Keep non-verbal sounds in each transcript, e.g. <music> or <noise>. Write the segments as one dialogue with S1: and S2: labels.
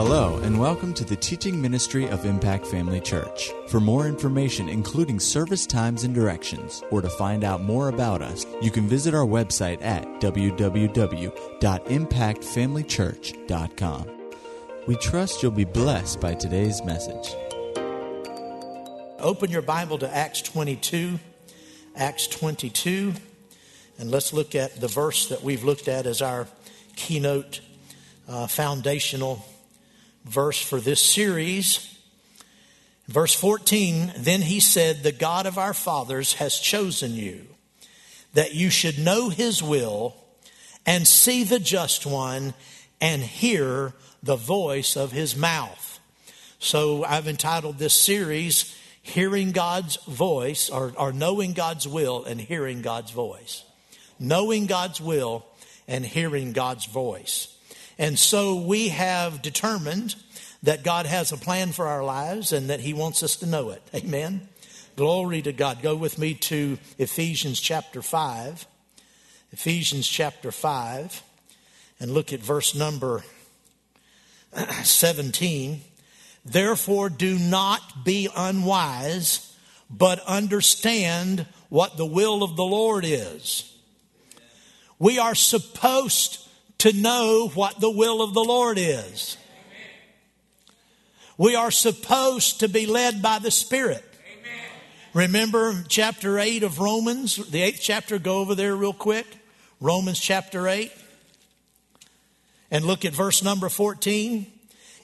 S1: Hello, and welcome to the teaching ministry of Impact Family Church. For more information, including service times and directions, or to find out more about us, you can visit our website at www.impactfamilychurch.com. We trust you'll be blessed by today's message.
S2: Open your Bible to Acts 22. Acts 22. And let's look at the verse that we've looked at as our keynote uh, foundational verse for this series. Verse 14 Then he said, The God of our fathers has chosen you, that you should know his will and see the just one and hear the voice of his mouth. So I've entitled this series, Hearing God's Voice, or, or Knowing God's Will and Hearing God's Voice. Knowing God's will and hearing God's voice. And so we have determined that God has a plan for our lives and that He wants us to know it. <laughs> Amen. Glory to God. Go with me to Ephesians chapter 5. Ephesians chapter 5 and look at verse number <clears throat> 17. Therefore, do not be unwise, but understand what the will of the Lord is. We are supposed to know what the will of the Lord is. We are supposed to be led by the Spirit. Remember chapter 8 of Romans, the eighth chapter, go over there real quick. Romans chapter 8. And look at verse number 14.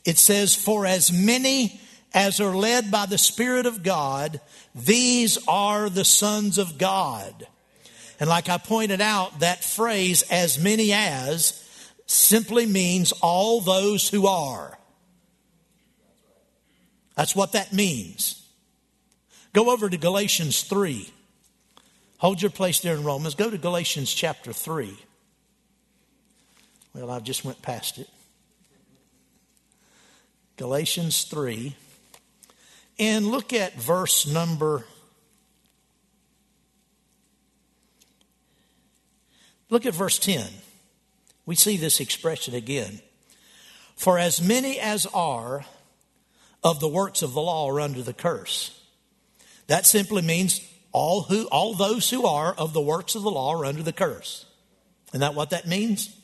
S2: It says, For as many as are led by the Spirit of God, these are the sons of God. And like I pointed out, that phrase, as many as, simply means all those who are. That's what that means. Go over to Galatians 3. Hold your place there in Romans. Go to Galatians chapter 3. Well, I just went past it. Galatians 3. And look at verse number. Look at verse 10 we see this expression again. For as many as are of the works of the law are under the curse. That simply means all who all those who are of the works of the law are under the curse. Isn't that what that means?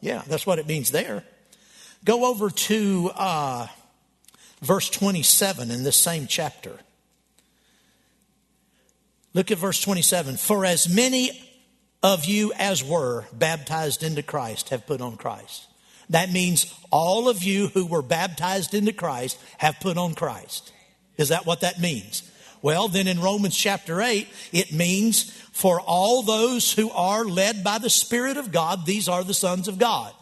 S2: Yeah, that's what it means there. Go over to uh, verse 27 in this same chapter. Look at verse 27. For as many of you as were baptized into Christ have put on Christ. That means all of you who were baptized into Christ have put on Christ. Is that what that means? Well, then in Romans chapter 8, it means for all those who are led by the Spirit of God, these are the sons of God.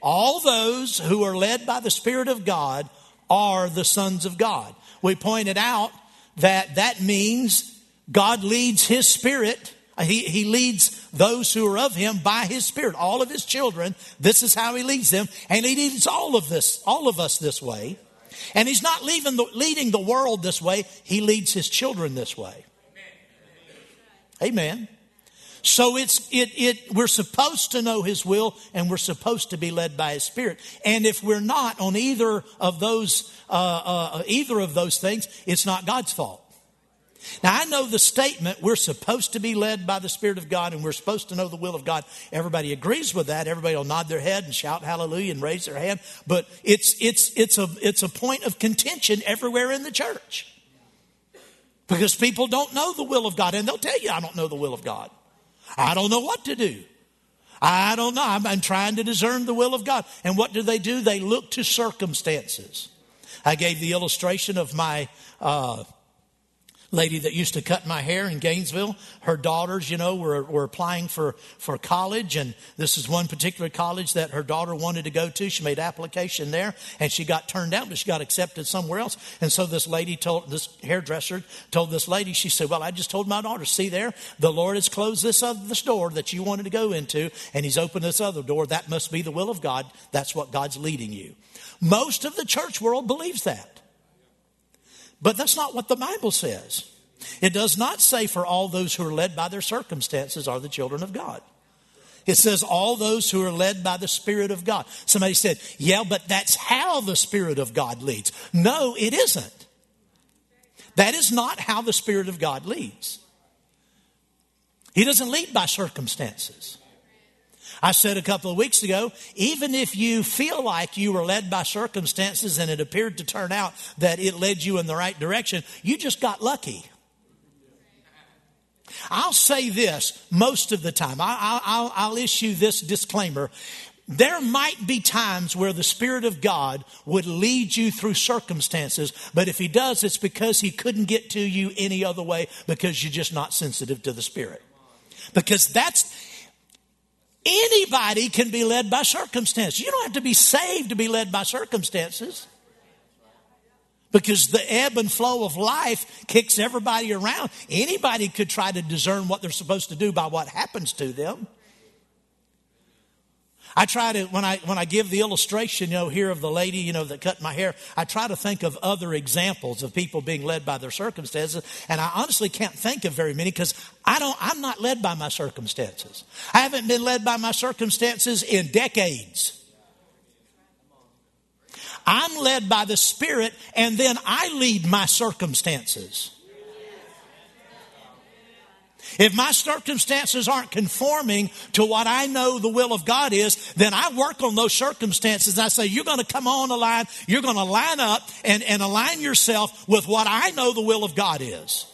S2: All those who are led by the Spirit of God are the sons of God. We pointed out that that means God leads His Spirit he, he leads those who are of him by his spirit, all of his children. This is how he leads them. And he leads all of this, all of us this way. And he's not leaving the, leading the world this way. He leads his children this way. Amen. So it's it it we're supposed to know his will and we're supposed to be led by his spirit. And if we're not on either of those uh, uh, either of those things, it's not God's fault. Now, I know the statement, we're supposed to be led by the Spirit of God and we're supposed to know the will of God. Everybody agrees with that. Everybody will nod their head and shout hallelujah and raise their hand. But it's, it's, it's, a, it's a point of contention everywhere in the church. Because people don't know the will of God and they'll tell you, I don't know the will of God. I don't know what to do. I don't know. I'm, I'm trying to discern the will of God. And what do they do? They look to circumstances. I gave the illustration of my, uh, lady that used to cut my hair in Gainesville. Her daughters, you know, were, were applying for, for college. And this is one particular college that her daughter wanted to go to. She made application there and she got turned down, but she got accepted somewhere else. And so this lady told, this hairdresser told this lady, she said, well, I just told my daughter, see there, the Lord has closed this other this door that you wanted to go into and he's opened this other door. That must be the will of God. That's what God's leading you. Most of the church world believes that. But that's not what the Bible says. It does not say for all those who are led by their circumstances are the children of God. It says, all those who are led by the Spirit of God. Somebody said, yeah, but that's how the Spirit of God leads. No, it isn't. That is not how the Spirit of God leads. He doesn't lead by circumstances. I said a couple of weeks ago, even if you feel like you were led by circumstances and it appeared to turn out that it led you in the right direction, you just got lucky. I'll say this most of the time. I, will issue this disclaimer. There might be times where the Spirit of God would lead you through circumstances, but if He does, it's because He couldn't get to you any other way because you're just not sensitive to the Spirit. Because that's, anybody can be led by circumstances. You don't have to be saved to be led by circumstances because the ebb and flow of life kicks everybody around. Anybody could try to discern what they're supposed to do by what happens to them. I try to when I when I give the illustration, you know, here of the lady, you know, that cut my hair. I try to think of other examples of people being led by their circumstances, and I honestly can't think of very many because I don't. I'm not led by my circumstances. I haven't been led by my circumstances in decades. I'm led by the Spirit, and then I lead my circumstances. If my circumstances aren't conforming to what I know the will of God is, then I work on those circumstances. I say, you're going to come on the line, you're going to line up and, and align yourself with what I know the will of God is.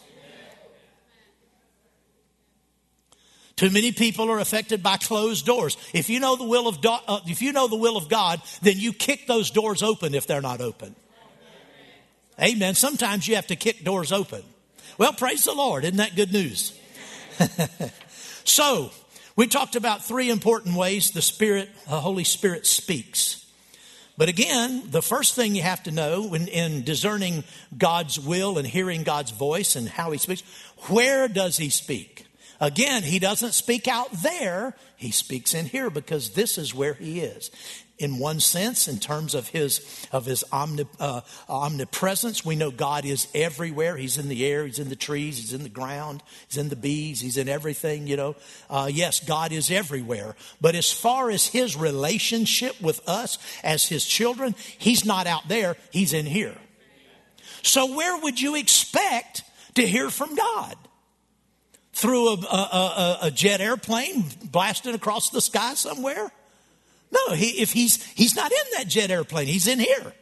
S2: Too many people are affected by closed doors. If you know the will of do- uh, if you know the will of God, then you kick those doors open if they're not open. Amen. Sometimes you have to kick doors open. Well, praise the Lord. Isn't that good news? <laughs> so, we talked about three important ways the Spirit, the Holy Spirit speaks. But again, the first thing you have to know in, in discerning God's will and hearing God's voice and how He speaks, where does He speak? Again, he doesn't speak out there, he speaks in here because this is where he is. In one sense, in terms of his of his omni, uh, omnipresence, we know God is everywhere. He's in the air, he's in the trees, he's in the ground, he's in the bees, he's in everything. You know, uh, yes, God is everywhere. But as far as his relationship with us as his children, he's not out there; he's in here. So, where would you expect to hear from God? Through a, a, a, a jet airplane blasting across the sky somewhere? No, he, if he's, he's not in that jet airplane, he's in here.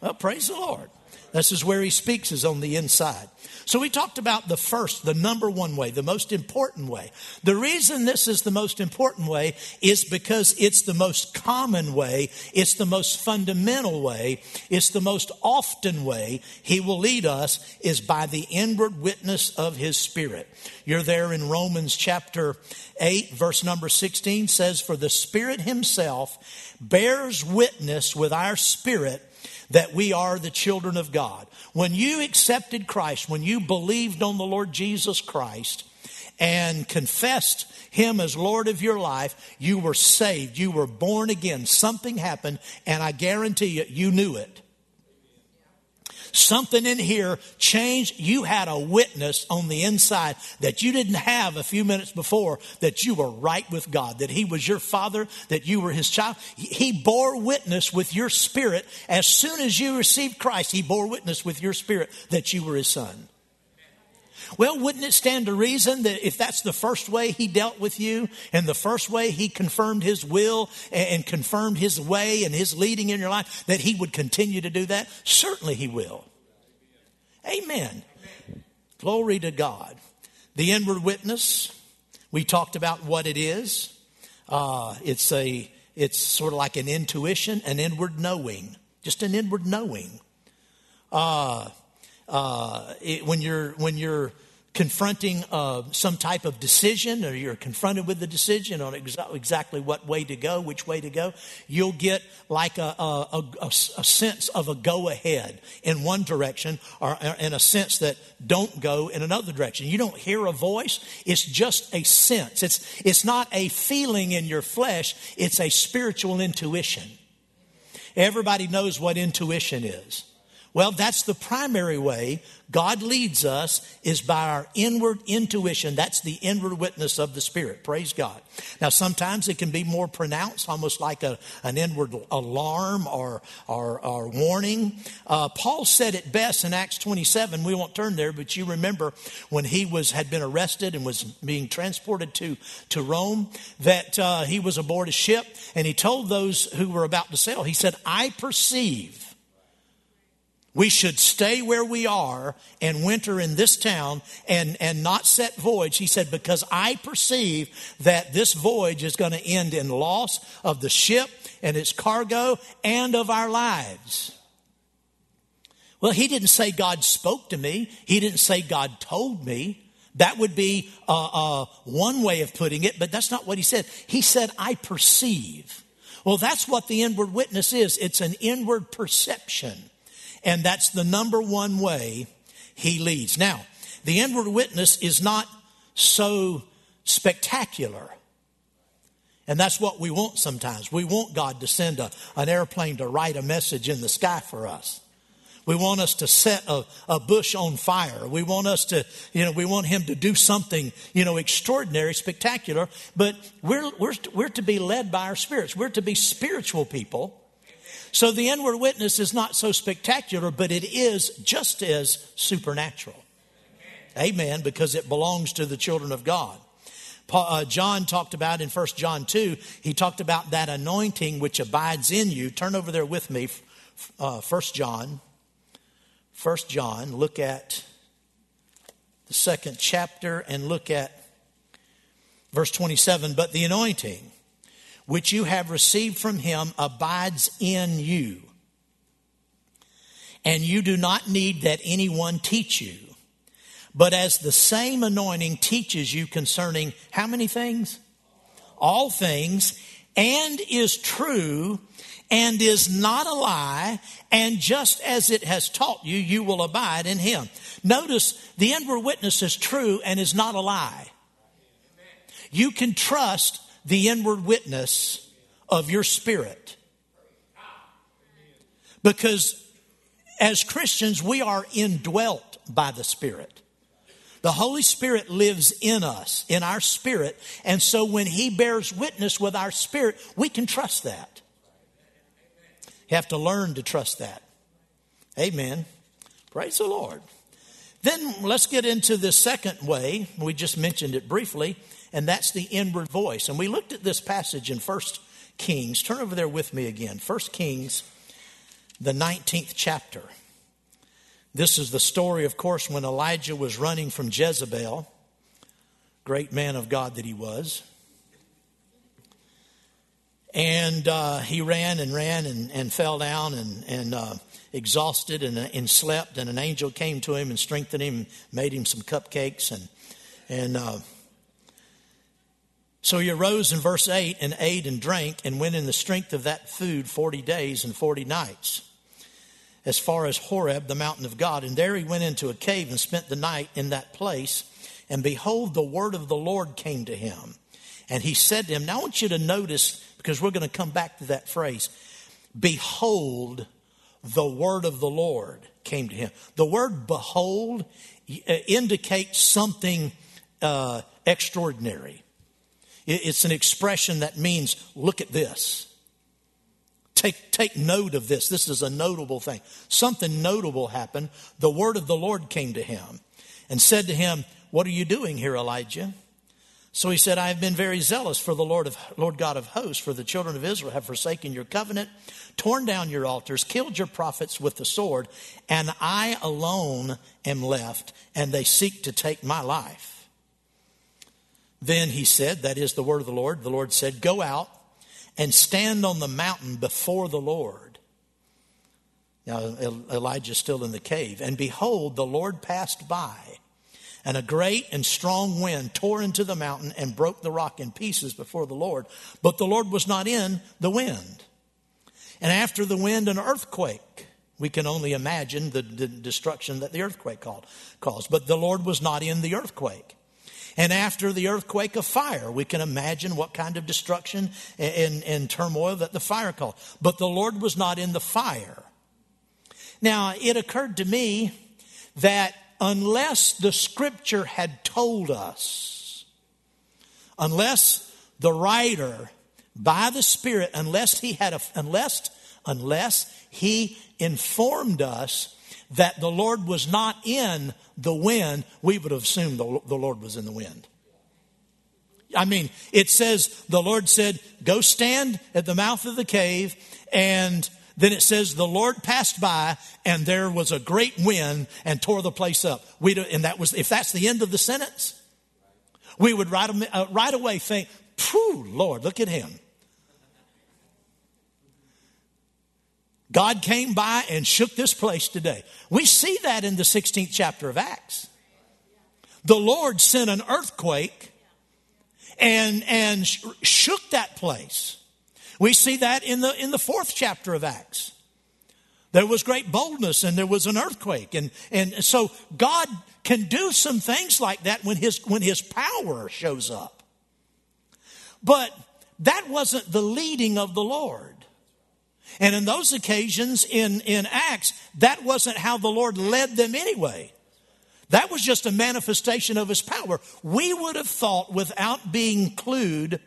S2: Well, praise the Lord. This is where he speaks, is on the inside. So we talked about the first, the number one way, the most important way. The reason this is the most important way is because it's the most common way, it's the most fundamental way, it's the most often way he will lead us is by the inward witness of his spirit. You're there in Romans chapter 8, verse number 16 says, For the Spirit himself bears witness with our spirit that we are the children of God. When you accepted Christ, when you believed on the Lord Jesus Christ and confessed Him as Lord of your life, you were saved. You were born again. Something happened, and I guarantee you, you knew it. Something in here changed. You had a witness on the inside that you didn't have a few minutes before that you were right with God, that He was your Father, that you were His child. He bore witness with your spirit. As soon as you received Christ, He bore witness with your spirit that you were His Son. Well, wouldn't it stand to reason that if that's the first way he dealt with you and the first way he confirmed his will and confirmed his way and his leading in your life, that he would continue to do that? Certainly he will. Amen. Glory to God. The inward witness, we talked about what it is. Uh, it's a it's sort of like an intuition, an inward knowing, just an inward knowing. Uh, uh, it, when you're when you're confronting uh, some type of decision or you're confronted with the decision on exa- exactly what way to go, which way to go, you'll get like a, a, a, a sense of a go ahead in one direction or in a sense that don't go in another direction. You don't hear a voice, it's just a sense. It's, it's not a feeling in your flesh, it's a spiritual intuition. Everybody knows what intuition is. Well, that's the primary way God leads us is by our inward intuition. That's the inward witness of the Spirit. Praise God. Now, sometimes it can be more pronounced, almost like a, an inward alarm or, or, or warning. Uh, Paul said it best in Acts 27. We won't turn there, but you remember when he was, had been arrested and was being transported to, to Rome, that uh, he was aboard a ship and he told those who were about to sail, he said, I perceive we should stay where we are and winter in this town and, and not set voyage. He said, because I perceive that this voyage is going to end in loss of the ship and its cargo and of our lives. Well, he didn't say God spoke to me. He didn't say God told me. That would be uh, uh, one way of putting it, but that's not what he said. He said, I perceive. Well, that's what the inward witness is. It's an inward perception. And that's the number one way he leads. Now, the inward witness is not so spectacular. And that's what we want sometimes. We want God to send a, an airplane to write a message in the sky for us. We want us to set a, a bush on fire. We want us to, you know, we want him to do something, you know, extraordinary, spectacular. But we're, we're, we're to be led by our spirits. We're to be spiritual people so the inward witness is not so spectacular, but it is just as supernatural. Amen, because it belongs to the children of God. Uh, John talked about in 1 John 2, he talked about that anointing which abides in you. Turn over there with me, uh, 1 John. 1 John, look at the second chapter and look at verse 27. But the anointing which you have received from him abides in you. And you do not need that anyone teach you. But as the same anointing teaches you concerning how many things? All things, and is true, and is not a lie, and just as it has taught you, you will abide in him. Notice the inward witness is true and is not a lie. You can trust the inward witness of your spirit. Because as Christians, we are indwelt by the Spirit. The Holy Spirit lives in us, in our spirit. And so when He bears witness with our spirit, we can trust that. You have to learn to trust that. Amen. Praise the Lord. Then let's get into the second way. We just mentioned it briefly and that's the inward voice. And we looked at this passage in First Kings. Turn over there with me again. First Kings, the 19th chapter. This is the story, of course, when Elijah was running from Jezebel, great man of God that he was. And uh, he ran and ran and, and fell down and, and uh, exhausted and, and slept. And an angel came to him and strengthened him, made him some cupcakes and and uh, so he arose in verse 8 and ate and drank and went in the strength of that food 40 days and 40 nights, as far as Horeb, the mountain of God. And there he went into a cave and spent the night in that place. And behold, the word of the Lord came to him. And he said to him, Now I want you to notice, because we're going to come back to that phrase Behold, the word of the Lord came to him. The word behold uh, indicates something uh, extraordinary. It's an expression that means, look at this. Take, take note of this. This is a notable thing. Something notable happened. The word of the Lord came to him and said to him, What are you doing here, Elijah? So he said, I have been very zealous for the Lord, of, Lord God of hosts, for the children of Israel have forsaken your covenant, torn down your altars, killed your prophets with the sword, and I alone am left, and they seek to take my life. Then he said, That is the word of the Lord. The Lord said, Go out and stand on the mountain before the Lord. Now, Elijah's still in the cave. And behold, the Lord passed by, and a great and strong wind tore into the mountain and broke the rock in pieces before the Lord. But the Lord was not in the wind. And after the wind, an earthquake. We can only imagine the, the destruction that the earthquake caused. But the Lord was not in the earthquake. And after the earthquake of fire, we can imagine what kind of destruction and, and, turmoil that the fire caused. But the Lord was not in the fire. Now, it occurred to me that unless the scripture had told us, unless the writer by the Spirit, unless he had a, unless, unless he informed us that the Lord was not in the wind, we would have assumed the, the Lord was in the wind. I mean, it says, the Lord said, go stand at the mouth of the cave and then it says the Lord passed by and there was a great wind and tore the place up. We and that was, if that's the end of the sentence, we would right, uh, right away think, Phew, Lord, look at him. God came by and shook this place today. We see that in the 16th chapter of Acts. The Lord sent an earthquake and, and shook that place. We see that in the, in the fourth chapter of Acts. There was great boldness and there was an earthquake. And, and so God can do some things like that when his, when his power shows up. But that wasn't the leading of the Lord. And in those occasions in, in Acts, that wasn't how the Lord led them anyway. That was just a manifestation of his power. We would have thought, without being clued,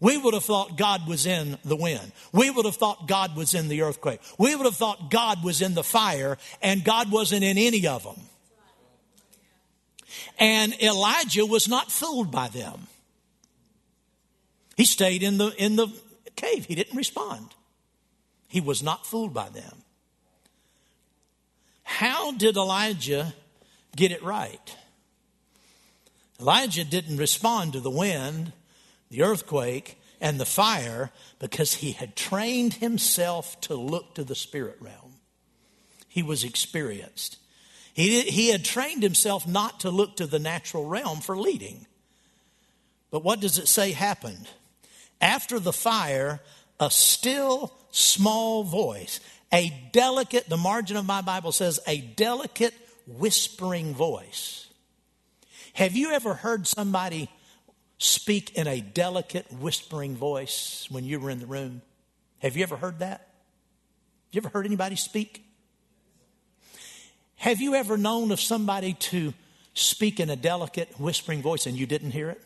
S2: we would have thought God was in the wind. We would have thought God was in the earthquake. We would have thought God was in the fire, and God wasn't in any of them. And Elijah was not fooled by them. He stayed in the, in the cave, he didn't respond. He was not fooled by them. How did Elijah get it right? Elijah didn't respond to the wind the earthquake, and the fire because he had trained himself to look to the spirit realm. He was experienced. He, did, he had trained himself not to look to the natural realm for leading. But what does it say happened? After the fire, a still small voice, a delicate, the margin of my Bible says, a delicate whispering voice. Have you ever heard somebody speak in a delicate, whispering voice when you were in the room? Have you ever heard that? You ever heard anybody speak? Have you ever known of somebody to speak in a delicate, whispering voice and you didn't hear it?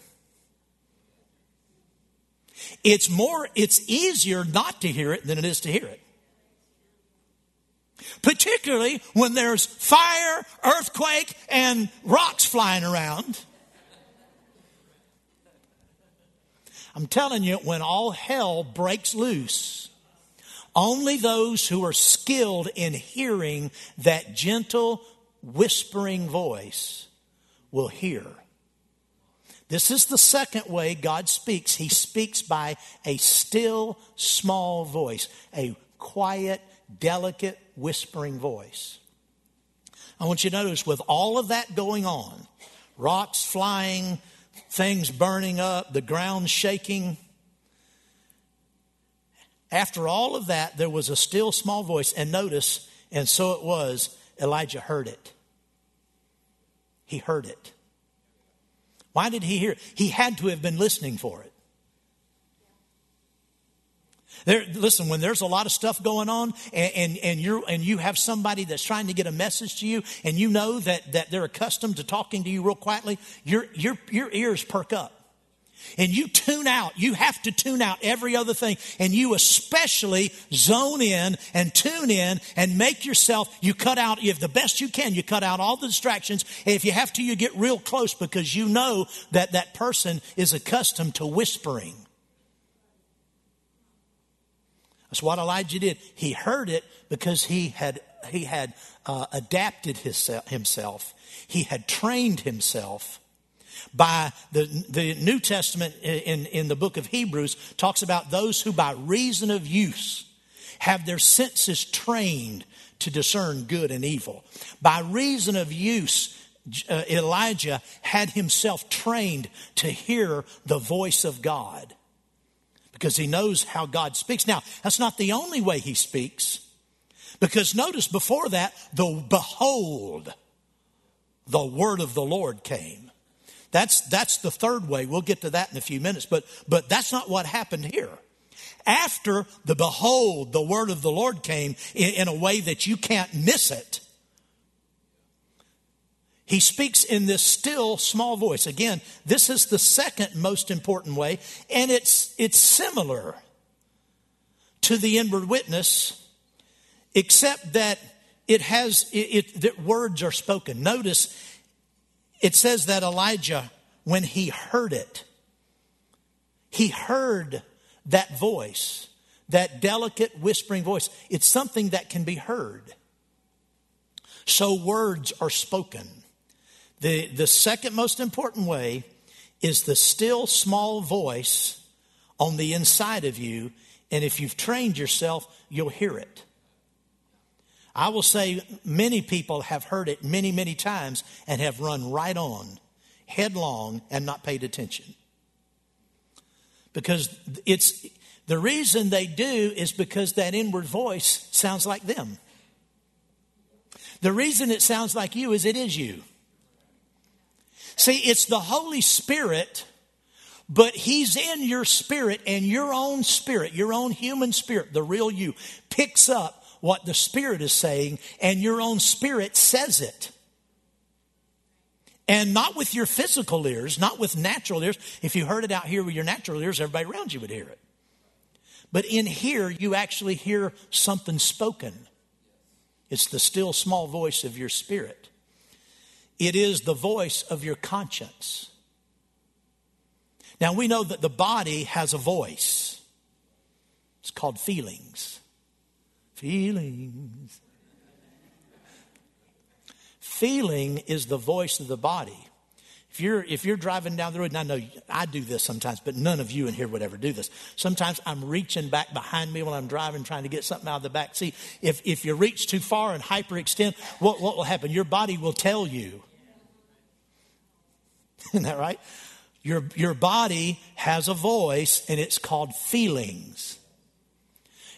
S2: It's more, it's easier not to hear it than it is to hear it. Particularly when there's fire, earthquake, and rocks flying around. I'm telling you, when all hell breaks loose, only those who are skilled in hearing that gentle, whispering voice will hear. This is the second way God speaks. He speaks by a still, small voice, a quiet, delicate, whispering voice. I want you to notice with all of that going on, rocks flying, things burning up, the ground shaking. After all of that, there was a still small voice, and notice, and so it was, Elijah heard it. He heard it. Why did he hear it? He had to have been listening for it. There, listen, when there's a lot of stuff going on and, and, and, you're, and you have somebody that's trying to get a message to you and you know that, that they're accustomed to talking to you real quietly, your, your, your ears perk up. And you tune out. You have to tune out every other thing. And you especially zone in and tune in and make yourself, you cut out, if the best you can, you cut out all the distractions. And if you have to, you get real close because you know that that person is accustomed to whispering. That's what Elijah did. He heard it because he had, he had uh, adapted his, himself. He had trained himself by the, the New Testament in, in the book of Hebrews talks about those who by reason of use have their senses trained to discern good and evil. By reason of use, uh, Elijah had himself trained to hear the voice of God because he knows how God speaks. Now, that's not the only way he speaks. Because notice before that, the behold, the word of the Lord came. That's, that's the third way. We'll get to that in a few minutes, but, but that's not what happened here. After the behold, the word of the Lord came in, in a way that you can't miss it. He speaks in this still small voice. Again, this is the second most important way, and it's, it's similar to the inward witness, except that it has, it, it, that words are spoken. Notice it says that Elijah, when he heard it, he heard that voice, that delicate whispering voice. It's something that can be heard. So words are spoken. The, the second most important way is the still small voice on the inside of you. And if you've trained yourself, you'll hear it. I will say many people have heard it many, many times and have run right on, headlong, and not paid attention. Because it's the reason they do is because that inward voice sounds like them. The reason it sounds like you is it is you. See, it's the Holy Spirit, but He's in your spirit, and your own spirit, your own human spirit, the real you, picks up what the Spirit is saying, and your own spirit says it. And not with your physical ears, not with natural ears. If you heard it out here with your natural ears, everybody around you would hear it. But in here, you actually hear something spoken. It's the still small voice of your spirit. It is the voice of your conscience. Now, we know that the body has a voice. It's called feelings. Feelings. Feeling is the voice of the body. If you're, if you're driving down the road, and I know I do this sometimes, but none of you in here would ever do this. Sometimes I'm reaching back behind me while I'm driving, trying to get something out of the back seat. If, if you reach too far and hyperextend, what, what will happen? Your body will tell you <laughs> Isn't that right? Your, your body has a voice and it's called feelings.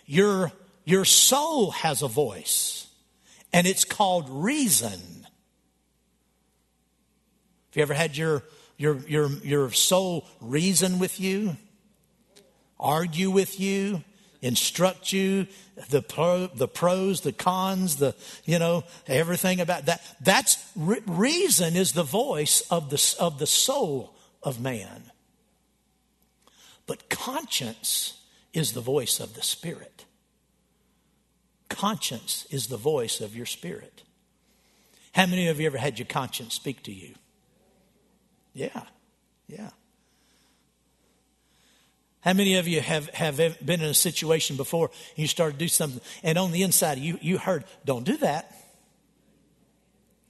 S2: Your, your soul has a voice and it's called reason. Have you ever had your, your, your, your soul reason with you? Argue with you? instruct you the pro, the pros the cons the you know everything about that that's re- reason is the voice of the of the soul of man but conscience is the voice of the spirit conscience is the voice of your spirit how many of you ever had your conscience speak to you yeah yeah how many of you have, have been in a situation before and you started to do something and on the inside you, you heard, don't do that?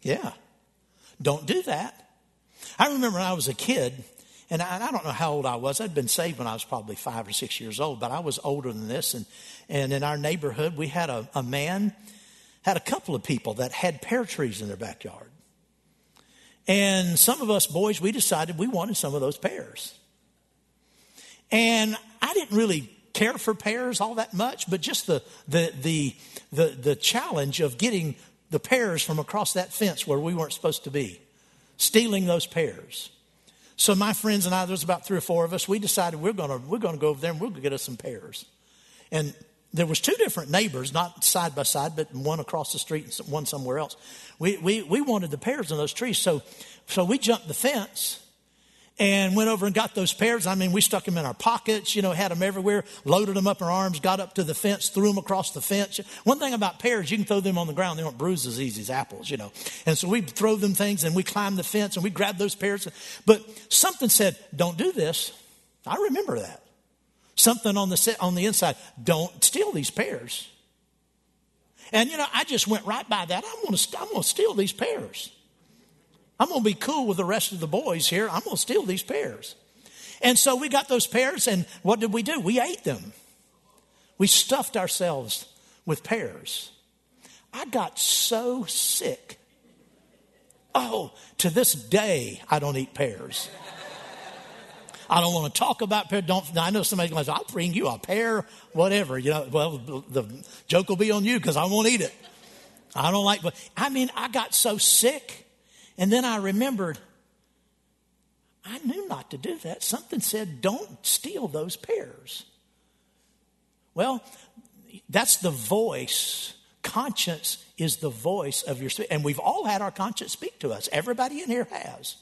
S2: Yeah. Don't do that. I remember when I was a kid, and I, I, don't know how old I was. I'd been saved when I was probably five or six years old, but I was older than this. And, and in our neighborhood, we had a, a man, had a couple of people that had pear trees in their backyard. And some of us boys, we decided we wanted some of those pears. And I didn't really care for pears all that much, but just the, the, the, the, the challenge of getting the pears from across that fence where we weren't supposed to be, stealing those pears. So my friends and I, there was about three or four of us, we decided we're gonna, we're gonna go over there and we'll get us some pears. And there was two different neighbors, not side by side, but one across the street and one somewhere else. We, we, we wanted the pears in those trees. So, so we jumped the fence and went over and got those pears. I mean, we stuck them in our pockets, you know, had them everywhere, loaded them up in our arms, got up to the fence, threw them across the fence. One thing about pears, you can throw them on the ground. They don't bruise as easy as apples, you know. And so we throw them things and we climbed the fence and we grabbed those pears. But something said, don't do this. I remember that. Something on the, on the inside, don't steal these pears. And, you know, I just went right by that. I'm going to, I'm going to steal these pears. I'm going to be cool with the rest of the boys here. I'm going to steal these pears. And so we got those pears, and what did we do? We ate them. We stuffed ourselves with pears. I got so sick. Oh, to this day, I don't eat pears. I don't want to talk about pear. Don't I know somebody goes, I'll bring you a pear, whatever. You know, well, the joke will be on you because I won't eat it. I don't like, but I mean, I got so sick. And then I remembered, I knew not to do that. Something said, don't steal those pears. Well, that's the voice. Conscience is the voice of your spirit. And we've all had our conscience speak to us. Everybody in here has.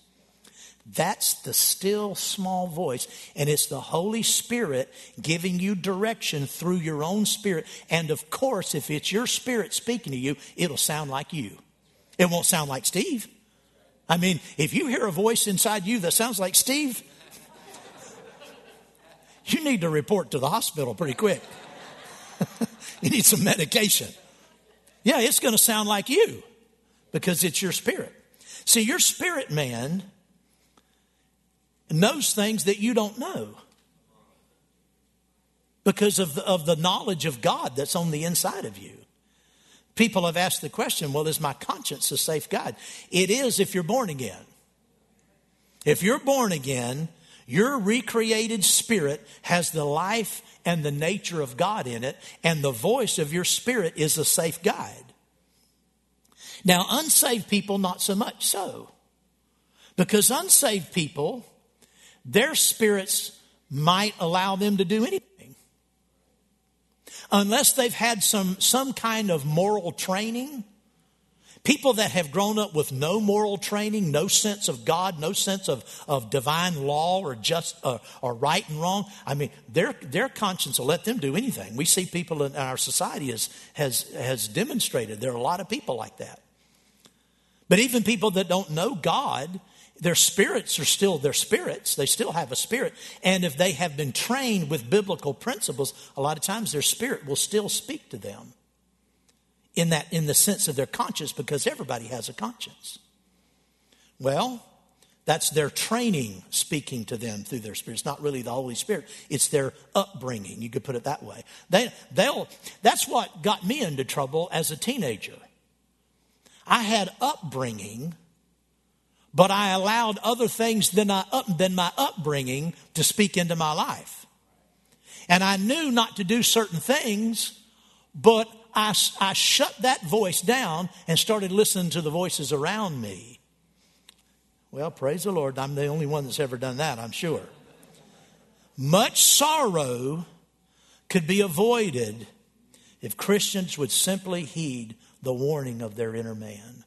S2: That's the still small voice. And it's the Holy Spirit giving you direction through your own spirit. And of course, if it's your spirit speaking to you, it'll sound like you. It won't sound like Steve. I mean, if you hear a voice inside you that sounds like Steve, <laughs> you need to report to the hospital pretty quick. <laughs> you need some medication. Yeah, it's going to sound like you because it's your spirit. See, your spirit man knows things that you don't know because of the, of the knowledge of God that's on the inside of you. People have asked the question well, is my conscience a safe guide? It is if you're born again. If you're born again, your recreated spirit has the life and the nature of God in it, and the voice of your spirit is a safe guide. Now, unsaved people, not so much so. Because unsaved people, their spirits might allow them to do anything. Unless they've had some, some kind of moral training People that have grown up with no moral training, no sense of God, no sense of, of divine law or just uh, or right and wrong. I mean, their their conscience will let them do anything. We see people in our society has has has demonstrated there are a lot of people like that. But even people that don't know God, their spirits are still their spirits. They still have a spirit. And if they have been trained with biblical principles, a lot of times their spirit will still speak to them in that in the sense of their conscience because everybody has a conscience. Well, that's their training speaking to them through their spirit. It's not really the Holy Spirit. It's their upbringing. You could put it that way. They, they'll, that's what got me into trouble as a teenager. I had upbringing, but I allowed other things than, I than my upbringing to speak into my life. And I knew not to do certain things, but I, I shut that voice down and started listening to the voices around me. Well, praise the Lord. I'm the only one that's ever done that, I'm sure. Much sorrow could be avoided if Christians would simply heed the warning of their inner man.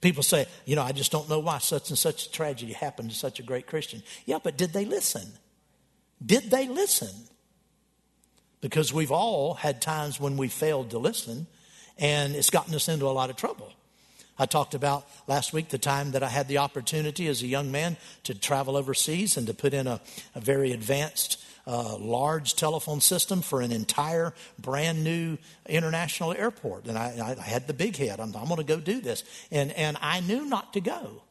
S2: People say, you know, I just don't know why such and such a tragedy happened to such a great Christian. Yeah, but did they listen? Did they listen? because we've all had times when we failed to listen and it's gotten us into a lot of trouble. I talked about last week the time that I had the opportunity as a young man to travel overseas and to put in a, a very advanced, uh, large telephone system for an entire brand new international airport. And I, I had the big head. I'm, I'm going to go do this. And, and I knew not to go.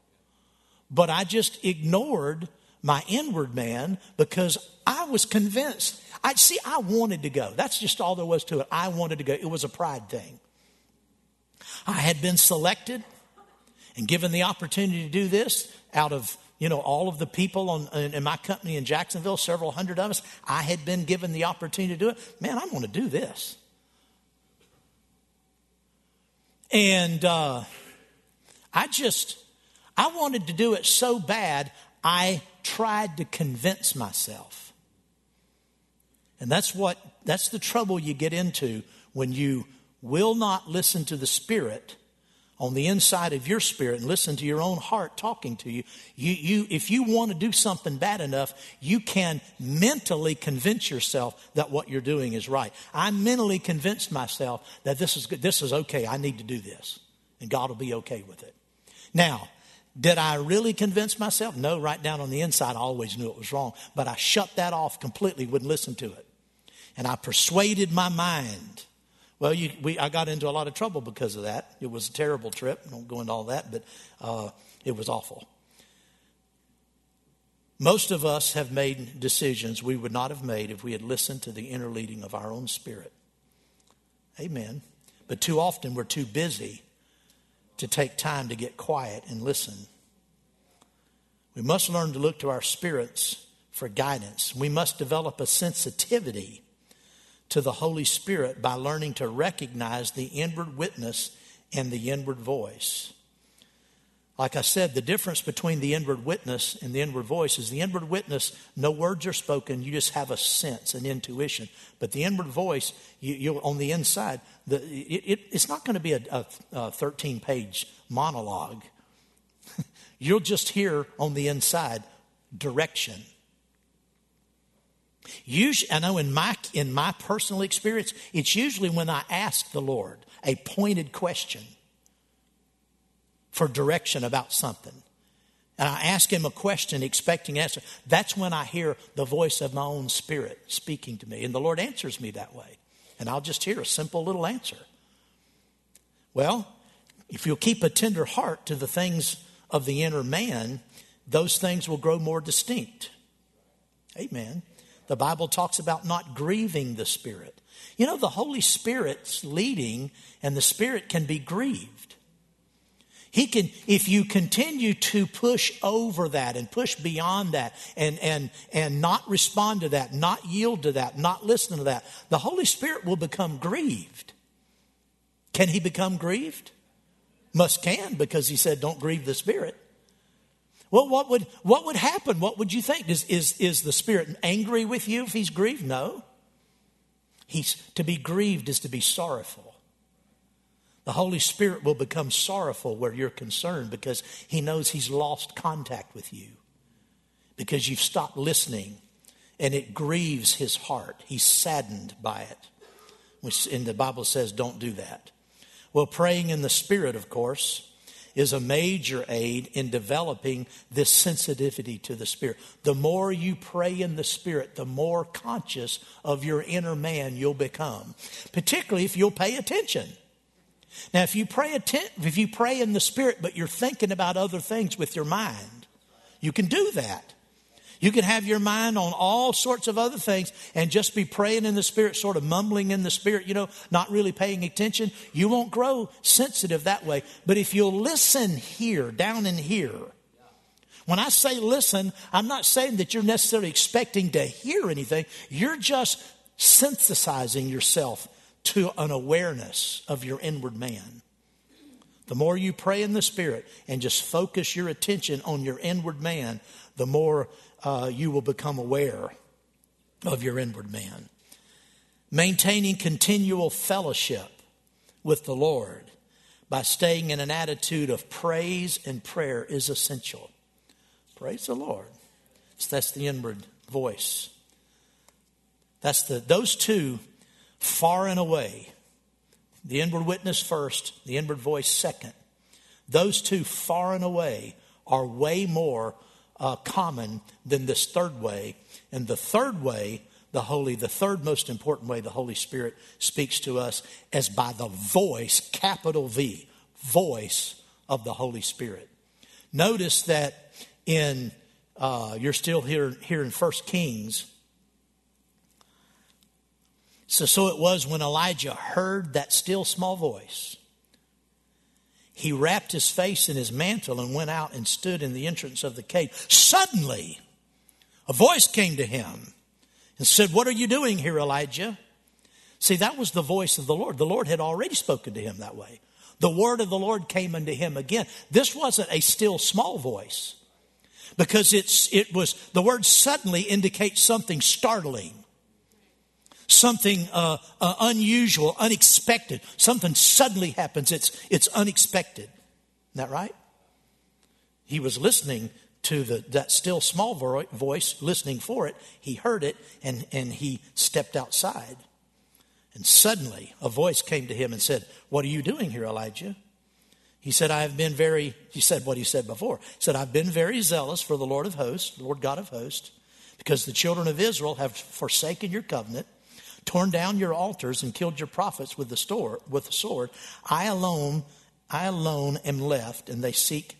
S2: But I just ignored my inward man because I was convinced. I see I wanted to go. That's just all there was to it. I wanted to go. It was a pride thing. I had been selected and given the opportunity to do this out of you know all of the people on, in my company in Jacksonville, several hundred of us. I had been given the opportunity to do it. Man, I want to do this. And uh, I just, I wanted to do it so bad, I tried to convince myself. And that's what that's the trouble you get into when you will not listen to the spirit on the inside of your spirit and listen to your own heart talking to you. You, you if you want to do something bad enough, you can mentally convince yourself that what you're doing is right. I mentally convinced myself that this is good, this is okay. I need to do this, and God will be okay with it. Now, did I really convince myself? No, right down on the inside, I always knew it was wrong. But I shut that off completely, wouldn't listen to it. And I persuaded my mind. Well, you, we, I got into a lot of trouble because of that. It was a terrible trip. I don't go into all that, but uh, it was awful. Most of us have made decisions we would not have made if we had listened to the inner leading of our own spirit. Amen. But too often we're too busy to take time to get quiet and listen. We must learn to look to our spirits for guidance. We must develop a sensitivity to the Holy Spirit by learning to recognize the inward witness and the inward voice. Like I said, the difference between the inward witness and the inward voice is the inward witness, no words are spoken, you just have a sense, an intuition. But the inward voice, you, on the inside, the, it, it, it's not going to be a, a, a 13 page monologue. <laughs> You'll just hear on the inside direction. Usually, I know in my, in my personal experience, it's usually when I ask the Lord a pointed question for direction about something. And I ask him a question expecting an answer. That's when I hear the voice of my own spirit speaking to me. And the Lord answers me that way. And I'll just hear a simple little answer. Well, if you'll keep a tender heart to the things of the inner man, those things will grow more distinct. Amen. The Bible talks about not grieving the Spirit. You know, the Holy Spirit's leading, and the Spirit can be grieved. He can, if you continue to push over that and push beyond that and, and, and not respond to that, not yield to that, not listen to that, the Holy Spirit will become grieved. Can he become grieved? Must can, because he said, don't grieve the Spirit. Well, what would, what would happen? What would you think? Is, is, is the Spirit angry with you if he's grieved? No. He's, to be grieved is to be sorrowful. The Holy Spirit will become sorrowful where you're concerned because He knows He's lost contact with you, because you've stopped listening, and it grieves His heart. He's saddened by it. Which in the Bible says, don't do that. Well, praying in the Spirit, of course, is a major aid in developing this sensitivity to the Spirit. The more you pray in the Spirit, the more conscious of your inner man you'll become, particularly if you'll pay attention. Now, if you pray atten- if you pray in the Spirit, but you're thinking about other things with your mind, you can do that. You can have your mind on all sorts of other things and just be praying in the Spirit, sort of mumbling in the Spirit, you know, not really paying attention. You won't grow sensitive that way. But if you'll listen here, down in here, when I say listen, I'm not saying that you're necessarily expecting to hear anything. You're just synthesizing yourself to an awareness of your inward man. The more you pray in the Spirit and just focus your attention on your inward man, the more uh, you will become aware of your inward man. Maintaining continual fellowship with the Lord by staying in an attitude of praise and prayer is essential. Praise the Lord. So that's the inward voice. That's the those two far and away. The inward witness first, the inward voice second. Those two, far and away, are way more uh, common than this third way. And the third way, the Holy, the third most important way the Holy Spirit speaks to us is by the voice, capital V, voice of the Holy Spirit. Notice that in, uh, you're still here, here in First Kings, so, so it was when Elijah heard that still small voice. He wrapped his face in his mantle and went out and stood in the entrance of the cave. Suddenly, a voice came to him and said, What are you doing here, Elijah? See, that was the voice of the Lord. The Lord had already spoken to him that way. The word of the Lord came unto him again. This wasn't a still small voice because it's, it was, the word suddenly indicates something startling something uh, uh, unusual, unexpected. Something suddenly happens. It's, it's unexpected. Isn't that right? He was listening to the, that still small voice, listening for it. He heard it and, and he stepped outside. And suddenly a voice came to him and said, What are you doing here, Elijah? He said, I have been very, he said what he said before. He said, I've been very zealous for the Lord of hosts, the Lord God of hosts, because the children of Israel have forsaken your covenant torn down your altars and killed your prophets with the, store, with the sword. I alone, I alone am left, and they seek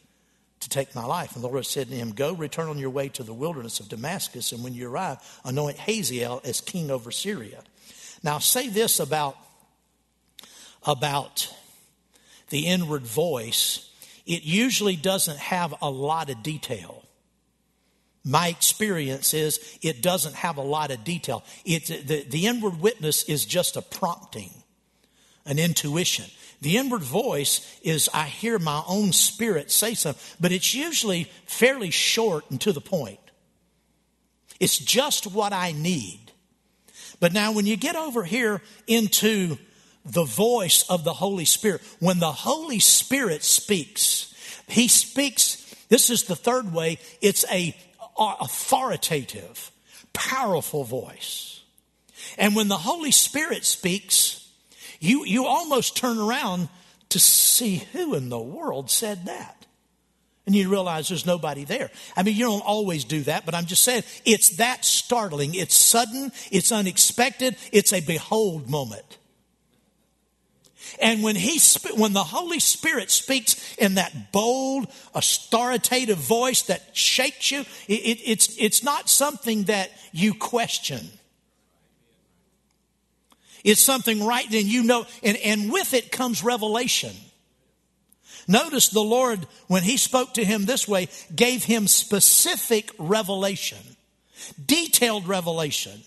S2: to take my life. And the Lord said to him, Go, return on your way to the wilderness of Damascus, and when you arrive, anoint Hazael as king over Syria. Now, say this about, about the inward voice. It usually doesn't have a lot of detail my experience is it doesn't have a lot of detail. It's, the, the inward witness is just a prompting, an intuition. The inward voice is I hear my own spirit say something, but it's usually fairly short and to the point. It's just what I need. But now, when you get over here into the voice of the Holy Spirit, when the Holy Spirit speaks, He speaks. This is the third way. It's a authoritative, powerful voice. And when the Holy Spirit speaks, you, you almost turn around to see who in the world said that. And you realize there's nobody there. I mean, you don't always do that, but I'm just saying it's that startling. It's sudden, it's unexpected, it's a behold moment. And when he, when the Holy Spirit speaks in that bold, authoritative voice that shakes you, it, it, it's, it's not something that you question. It's something right then you know, and, and with it comes revelation. Notice the Lord, when he spoke to him this way, gave him specific revelation, detailed revelation.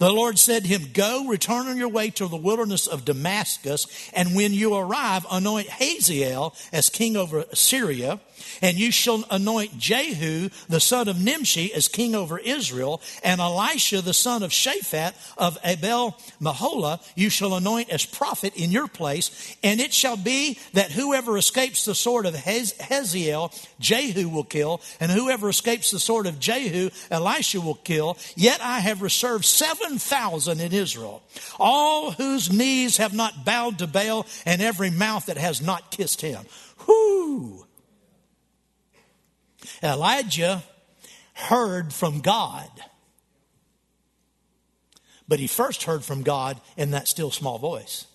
S2: The Lord said to him, Go, return on your way to the wilderness of Damascus, and when you arrive, anoint Hazael as king over Syria, and you shall anoint Jehu, the son of Nimshi, as king over Israel, and Elisha, the son of Shaphat of Abel Meholah, you shall anoint as prophet in your place. And it shall be that whoever escapes the sword of Hazael, Jehu will kill, and whoever escapes the sword of Jehu, Elisha will kill. Yet I have reserved 7,000 in Israel, all whose knees have not bowed to Baal, and every mouth that has not kissed him. Whoo! Elijah heard from God. But he first heard from God in that still small voice.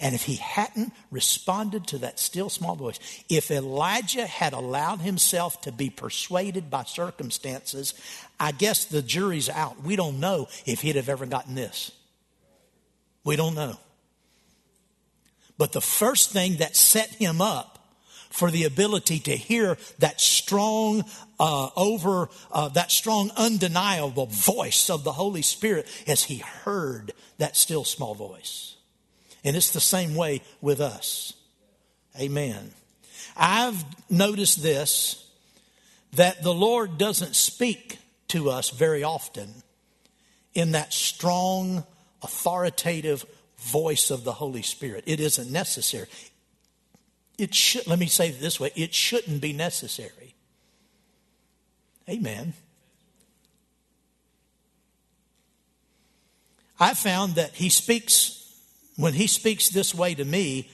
S2: And if he hadn't responded to that still small voice, if Elijah had allowed himself to be persuaded by circumstances, I guess the jury's out. We don't know if he'd have ever gotten this. We don't know. But the first thing that set him up for the ability to hear that strong, uh, over, uh, that strong, undeniable voice of the Holy Spirit as he heard that still small voice. And it's the same way with us. Amen. I've noticed this that the Lord doesn't speak to us very often in that strong, authoritative voice of the Holy Spirit. It isn't necessary. It should, let me say it this way it shouldn't be necessary. Amen. I found that he speaks, when he speaks this way to me,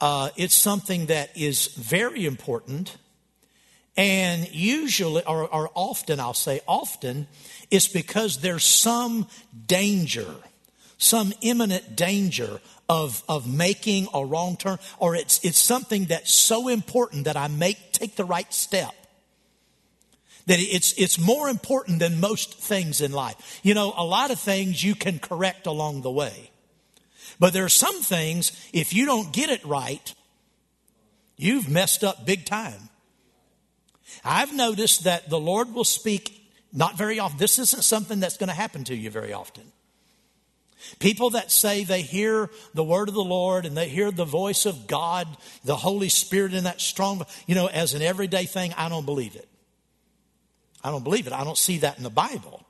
S2: uh, it's something that is very important. And usually, or, or often, I'll say often, it's because there's some danger, some imminent danger of, of making a wrong turn, or it's, it's something that's so important that I make, take the right step. That it's, it's more important than most things in life. You know, a lot of things you can correct along the way. But there are some things, if you don't get it right, you've messed up big time. I've noticed that the Lord will speak not very often. This isn't something that's going to happen to you very often. People that say they hear the word of the Lord and they hear the voice of God, the Holy Spirit in that strong, you know, as an everyday thing, I don't believe it. I don't believe it. I don't see that in the Bible.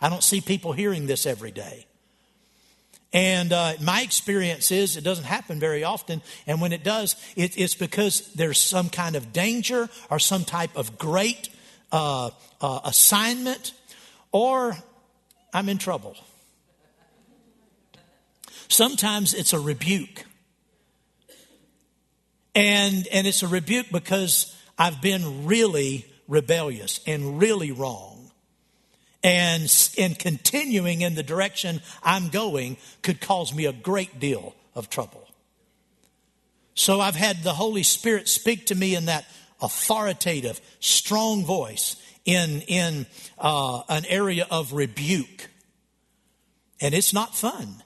S2: I don't see people hearing this every day. And uh, my experience is it doesn't happen very often. And when it does, it, it's because there's some kind of danger or some type of great uh, uh, assignment, or I'm in trouble. Sometimes it's a rebuke. And, and it's a rebuke because I've been really rebellious and really wrong. And, and continuing in the direction I'm going could cause me a great deal of trouble. So I've had the Holy Spirit speak to me in that authoritative, strong voice in, in uh, an area of rebuke. And it's not fun.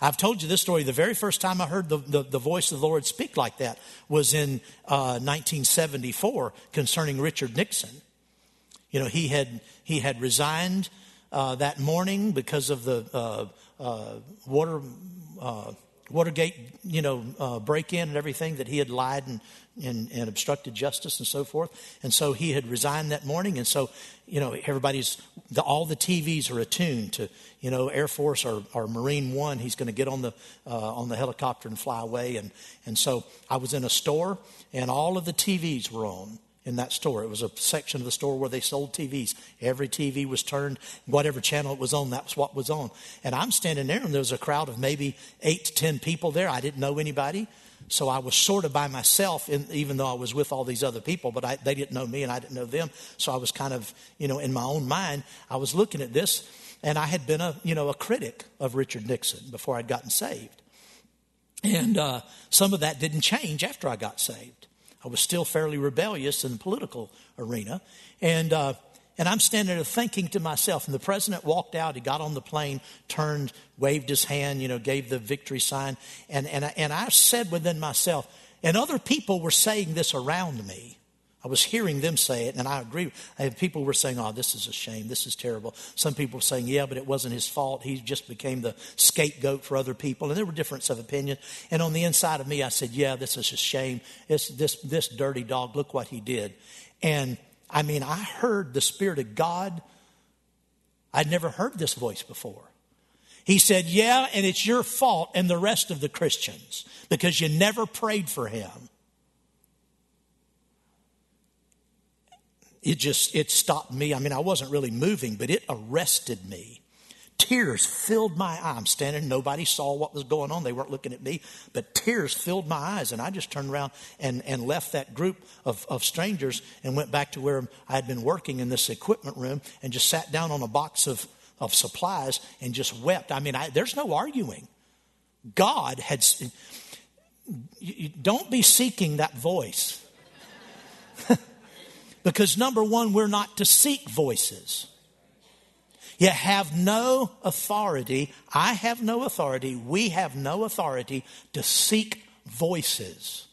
S2: I've told you this story. The very first time I heard the, the, the voice of the Lord speak like that was in uh, 1974 concerning Richard Nixon. You know, he had, he had resigned uh, that morning because of the uh, uh water, uh, Watergate, you know, uh, break in and everything that he had lied and, and, and obstructed justice and so forth. And so he had resigned that morning. And so, you know, everybody's, the, all the TVs are attuned to, you know, Air Force or, or Marine One. He's going to get on the, uh, on the helicopter and fly away. And, and so I was in a store and all of the TVs were on in that store. It was a section of the store where they sold TVs. Every TV was turned, whatever channel it was on, that's what was on. And I'm standing there, and there was a crowd of maybe eight to ten people there. I didn't know anybody. So I was sort of by myself, in, even though I was with all these other people, but I, they didn't know me and I didn't know them. So I was kind of, you know, in my own mind, I was looking at this, and I had been a, you know, a critic of Richard Nixon before I'd gotten saved. And uh, some of that didn't change after I got saved. I was still fairly rebellious in the political arena. And, uh, and I'm standing there thinking to myself, and the president walked out, he got on the plane, turned, waved his hand, you know, gave the victory sign. And, and, I, and I said within myself, and other people were saying this around me. I was hearing them say it, and I agree. People were saying, oh, this is a shame. This is terrible. Some people were saying, yeah, but it wasn't his fault. He just became the scapegoat for other people. And there were differences of opinion. And on the inside of me, I said, yeah, this is a shame. This, this, this dirty dog, look what he did. And I mean, I heard the Spirit of God. I'd never heard this voice before. He said, Yeah, and it's your fault and the rest of the Christians because you never prayed for him. It just it stopped me. I mean i wasn't really moving but it arrested me. Tears filled my eye. I'm standing nobody saw what was going on. They weren't looking at me but tears filled my eyes and i just turned around and, and left that group of, of strangers and went back to where i had been working in this equipment room and just sat down on a box of, of supplies and just wept. I mean I, there's no arguing. God had don't be seeking that voice <laughs> Because number one, we're not to seek voices. You have no authority. I have no authority. We have no authority to seek voices.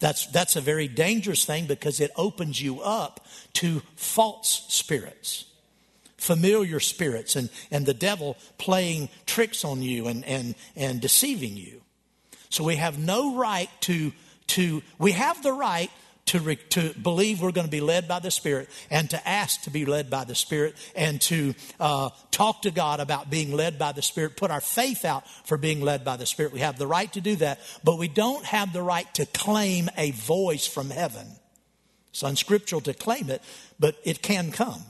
S2: That's, that's a very dangerous thing because it opens you up to false spirits, familiar spirits, and, and the devil playing tricks on you and, and, and deceiving you. So we have no right to, to, we have the right to, re, to believe we're going to be led by the Spirit and to ask to be led by the Spirit and to uh, talk to God about being led by the Spirit, put our faith out for being led by the Spirit. We have the right to do that, but we don't have the right to claim a voice from heaven. It's unscriptural to claim it, but it can come.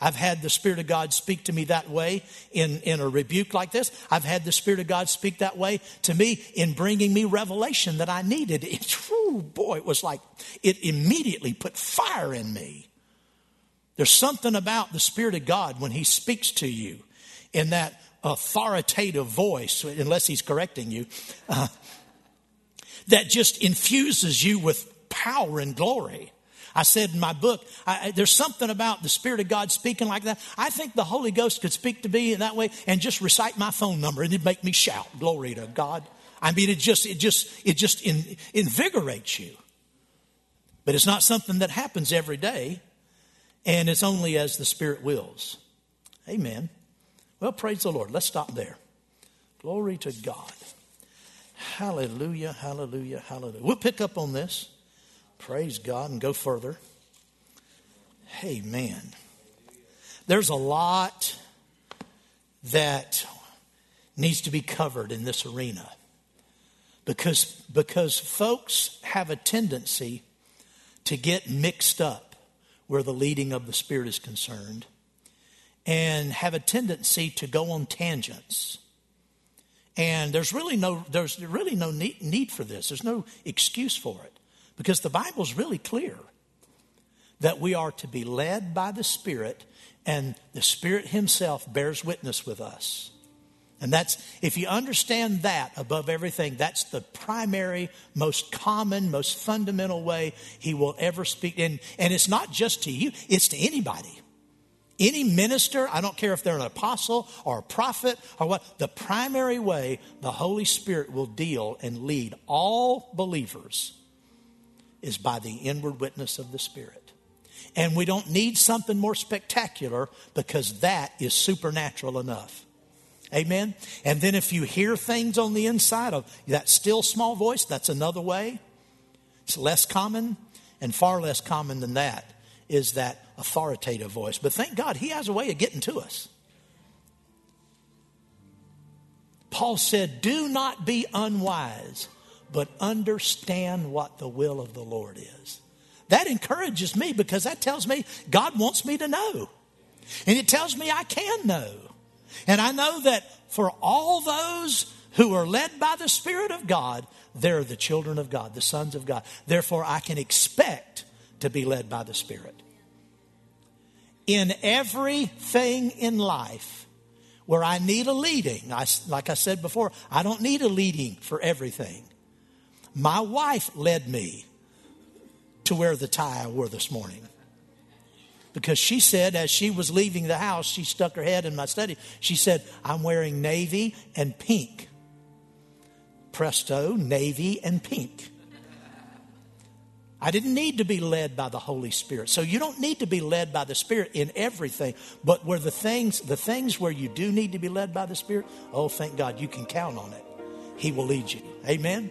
S2: I've had the Spirit of God speak to me that way in, in a rebuke like this. I've had the Spirit of God speak that way to me in bringing me revelation that I needed. <laughs> It, whew, boy, it was like it immediately put fire in me. There's something about the Spirit of God when He speaks to you in that authoritative voice, unless He's correcting you, uh, that just infuses you with power and glory. I said in my book, I, there's something about the Spirit of God speaking like that. I think the Holy Ghost could speak to me in that way and just recite my phone number and it'd make me shout, glory to God. I mean, it just, it just, it just in, invigorates you. But it's not something that happens every day, and it's only as the Spirit wills. Amen. Well, praise the Lord. Let's stop there. Glory to God. Hallelujah, hallelujah, hallelujah. We'll pick up on this. Praise God and go further. Amen. There's a lot that needs to be covered in this arena because, because folks have a tendency to get mixed up where the leading of the Spirit is concerned and have a tendency to go on tangents. And there's really no, there's really no need, need for this. There's no excuse for it. Because the Bible's really clear that we are to be led by the Spirit, and the Spirit Himself bears witness with us. And that's, if you understand that above everything, that's the primary, most common, most fundamental way He will ever speak. And, and it's not just to you, it's to anybody. Any minister, I don't care if they're an apostle or a prophet or what, the primary way the Holy Spirit will deal and lead all believers is by the inward witness of the Spirit. And we don't need something more spectacular because that is supernatural enough. Amen. And then if you hear things on the inside of that still small voice, that's another way. It's less common and far less common than that is that authoritative voice. But thank God he has a way of getting to us. Paul said, Do not be unwise, but understand what the will of the Lord is. That encourages me because that tells me God wants me to know. And it tells me I can know. And I know that for all those who are led by the Spirit of God, they're the children of God, the sons of God. Therefore, I can expect to be led by the Spirit. In everything in life where I need a leading, I, like I said before, I don't need a leading for everything. My wife led me to wear the tie I wore this morning. Because she said, as she was leaving the house, she stuck her head in my study. She said, I'm wearing navy and pink. Presto, navy and pink. I didn't need to be led by the Holy Spirit. So you don't need to be led by the Spirit in everything. But where the things, the things where you do need to be led by the Spirit, oh, thank God, you can count on it. He will lead you. Amen.